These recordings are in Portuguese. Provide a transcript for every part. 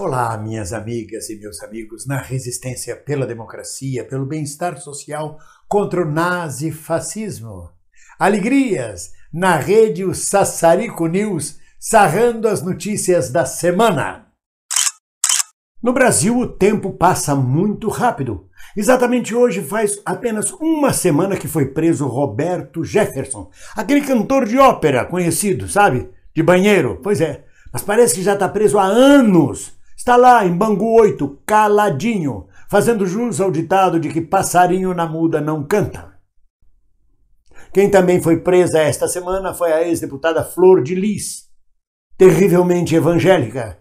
Olá, minhas amigas e meus amigos, na resistência pela democracia, pelo bem-estar social contra o nazifascismo. Alegrias na rede o Sassarico News, sarrando as notícias da semana. No Brasil, o tempo passa muito rápido. Exatamente hoje faz apenas uma semana que foi preso Roberto Jefferson, aquele cantor de ópera conhecido, sabe? De banheiro. Pois é, mas parece que já está preso há anos. Está lá em Bangu 8, caladinho, fazendo jus ao ditado de que passarinho na muda não canta. Quem também foi presa esta semana foi a ex-deputada Flor de Lis, terrivelmente evangélica.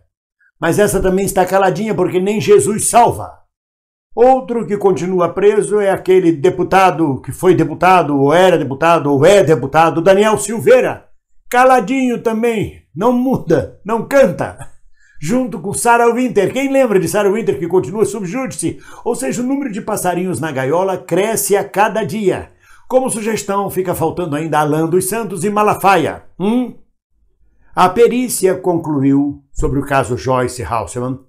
Mas essa também está caladinha porque nem Jesus salva. Outro que continua preso é aquele deputado que foi deputado, ou era deputado, ou é deputado, Daniel Silveira. Caladinho também, não muda, não canta junto com Sarah Winter. Quem lembra de Sarah Winter que continua subjúdice? Ou seja, o número de passarinhos na gaiola cresce a cada dia. Como sugestão, fica faltando ainda Alan dos Santos e Malafaia. Hum? A perícia concluiu, sobre o caso Joyce Hauselman,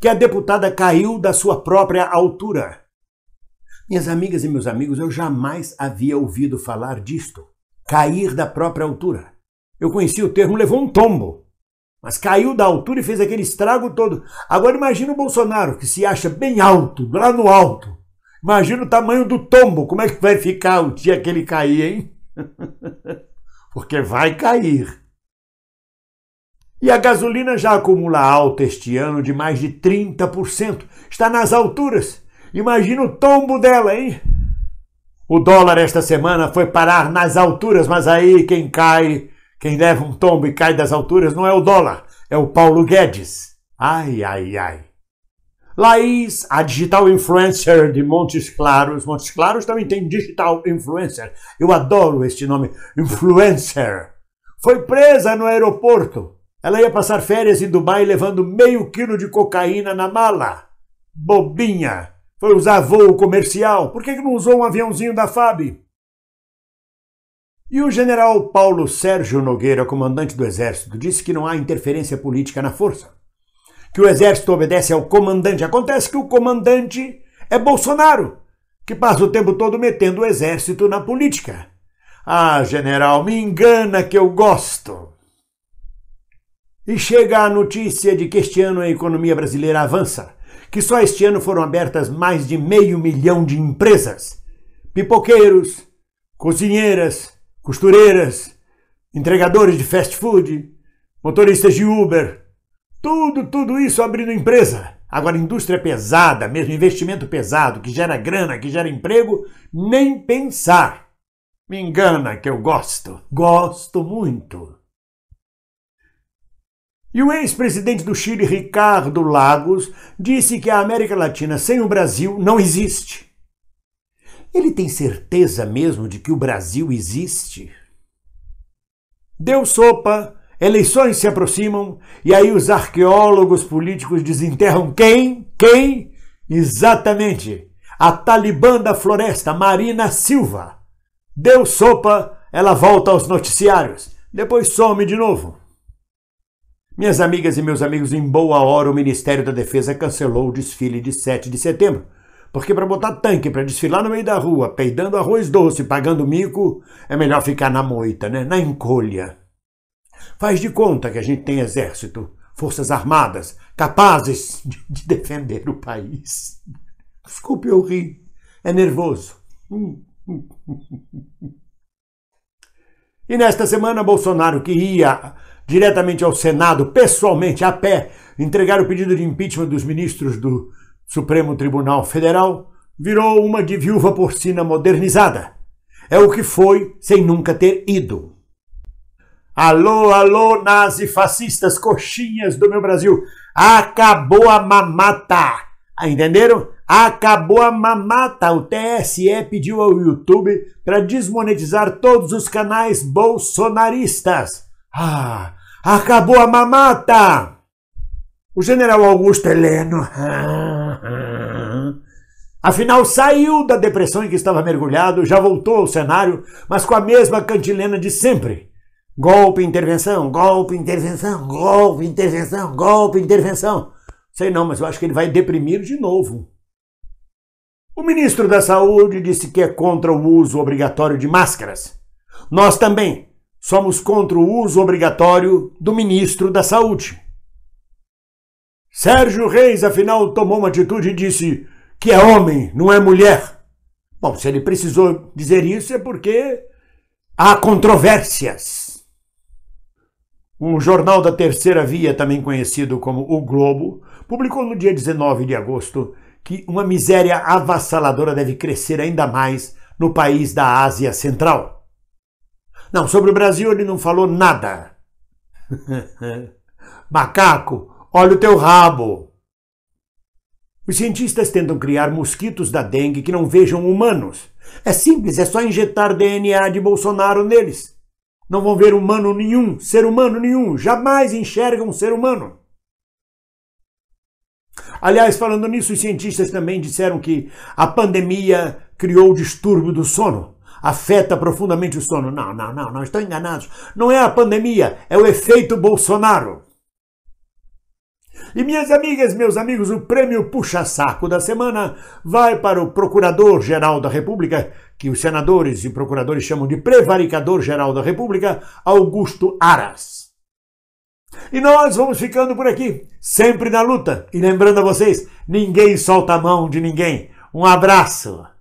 que a deputada caiu da sua própria altura. Minhas amigas e meus amigos, eu jamais havia ouvido falar disto. Cair da própria altura. Eu conheci o termo, levou um tombo. Mas caiu da altura e fez aquele estrago todo. Agora imagina o Bolsonaro, que se acha bem alto, lá no alto. Imagina o tamanho do tombo, como é que vai ficar o dia que ele cair, hein? Porque vai cair. E a gasolina já acumula alta este ano de mais de 30%. Está nas alturas. Imagina o tombo dela, hein? O dólar esta semana foi parar nas alturas, mas aí quem cai quem leva um tombo e cai das alturas não é o dólar, é o Paulo Guedes. Ai, ai, ai. Laís, a digital influencer de Montes Claros. Montes Claros também tem digital influencer. Eu adoro este nome, influencer. Foi presa no aeroporto. Ela ia passar férias em Dubai levando meio quilo de cocaína na mala. Bobinha. Foi usar voo comercial. Por que não usou um aviãozinho da FAB? E o general Paulo Sérgio Nogueira, comandante do Exército, disse que não há interferência política na força. Que o Exército obedece ao comandante. Acontece que o comandante é Bolsonaro, que passa o tempo todo metendo o Exército na política. Ah, general, me engana que eu gosto. E chega a notícia de que este ano a economia brasileira avança, que só este ano foram abertas mais de meio milhão de empresas. Pipoqueiros, cozinheiras, costureiras, entregadores de fast food, motoristas de Uber, tudo, tudo isso abrindo empresa. Agora, indústria pesada, mesmo investimento pesado, que gera grana, que gera emprego, nem pensar. Me engana que eu gosto, gosto muito. E o ex-presidente do Chile, Ricardo Lagos, disse que a América Latina sem o Brasil não existe. Ele tem certeza mesmo de que o Brasil existe? Deu sopa, eleições se aproximam e aí os arqueólogos políticos desenterram quem? Quem? Exatamente, a talibã da floresta, Marina Silva. Deu sopa, ela volta aos noticiários, depois some de novo. Minhas amigas e meus amigos, em boa hora o Ministério da Defesa cancelou o desfile de 7 de setembro porque para botar tanque para desfilar no meio da rua, peidando arroz doce, pagando mico, é melhor ficar na moita, né? na encolha. Faz de conta que a gente tem exército, forças armadas, capazes de, de defender o país. Desculpe eu rir, é nervoso. E nesta semana, Bolsonaro, que ia diretamente ao Senado, pessoalmente, a pé, entregar o pedido de impeachment dos ministros do Supremo Tribunal Federal virou uma de viúva porcina modernizada. É o que foi sem nunca ter ido. Alô, alô, nazi-fascistas, coxinhas do meu Brasil. Acabou a mamata. Ah, entenderam? Acabou a mamata. O TSE pediu ao YouTube para desmonetizar todos os canais bolsonaristas. Ah, acabou a mamata. O general Augusto Heleno, afinal, saiu da depressão em que estava mergulhado, já voltou ao cenário, mas com a mesma cantilena de sempre. Golpe, intervenção, golpe, intervenção, golpe, intervenção, golpe, intervenção. Sei não, mas eu acho que ele vai deprimir de novo. O ministro da Saúde disse que é contra o uso obrigatório de máscaras. Nós também somos contra o uso obrigatório do ministro da Saúde. Sérgio Reis, afinal, tomou uma atitude e disse que é homem, não é mulher. Bom, se ele precisou dizer isso é porque há controvérsias. Um jornal da Terceira Via, também conhecido como O Globo, publicou no dia 19 de agosto que uma miséria avassaladora deve crescer ainda mais no país da Ásia Central. Não, sobre o Brasil ele não falou nada. Macaco, olha o teu rabo. Os cientistas tentam criar mosquitos da dengue que não vejam humanos. É simples, é só injetar DNA de Bolsonaro neles. Não vão ver humano nenhum, ser humano nenhum, jamais enxergam um ser humano. Aliás, falando nisso, os cientistas também disseram que a pandemia criou o distúrbio do sono. Afeta profundamente o sono. Não, não, não, não, estão enganados. Não é a pandemia, é o efeito Bolsonaro. E minhas amigas, meus amigos, o prêmio puxa-saco da semana vai para o Procurador-Geral da República, que os senadores e procuradores chamam de Prevaricador-Geral da República, Augusto Aras. E nós vamos ficando por aqui, sempre na luta. E lembrando a vocês, ninguém solta a mão de ninguém. Um abraço.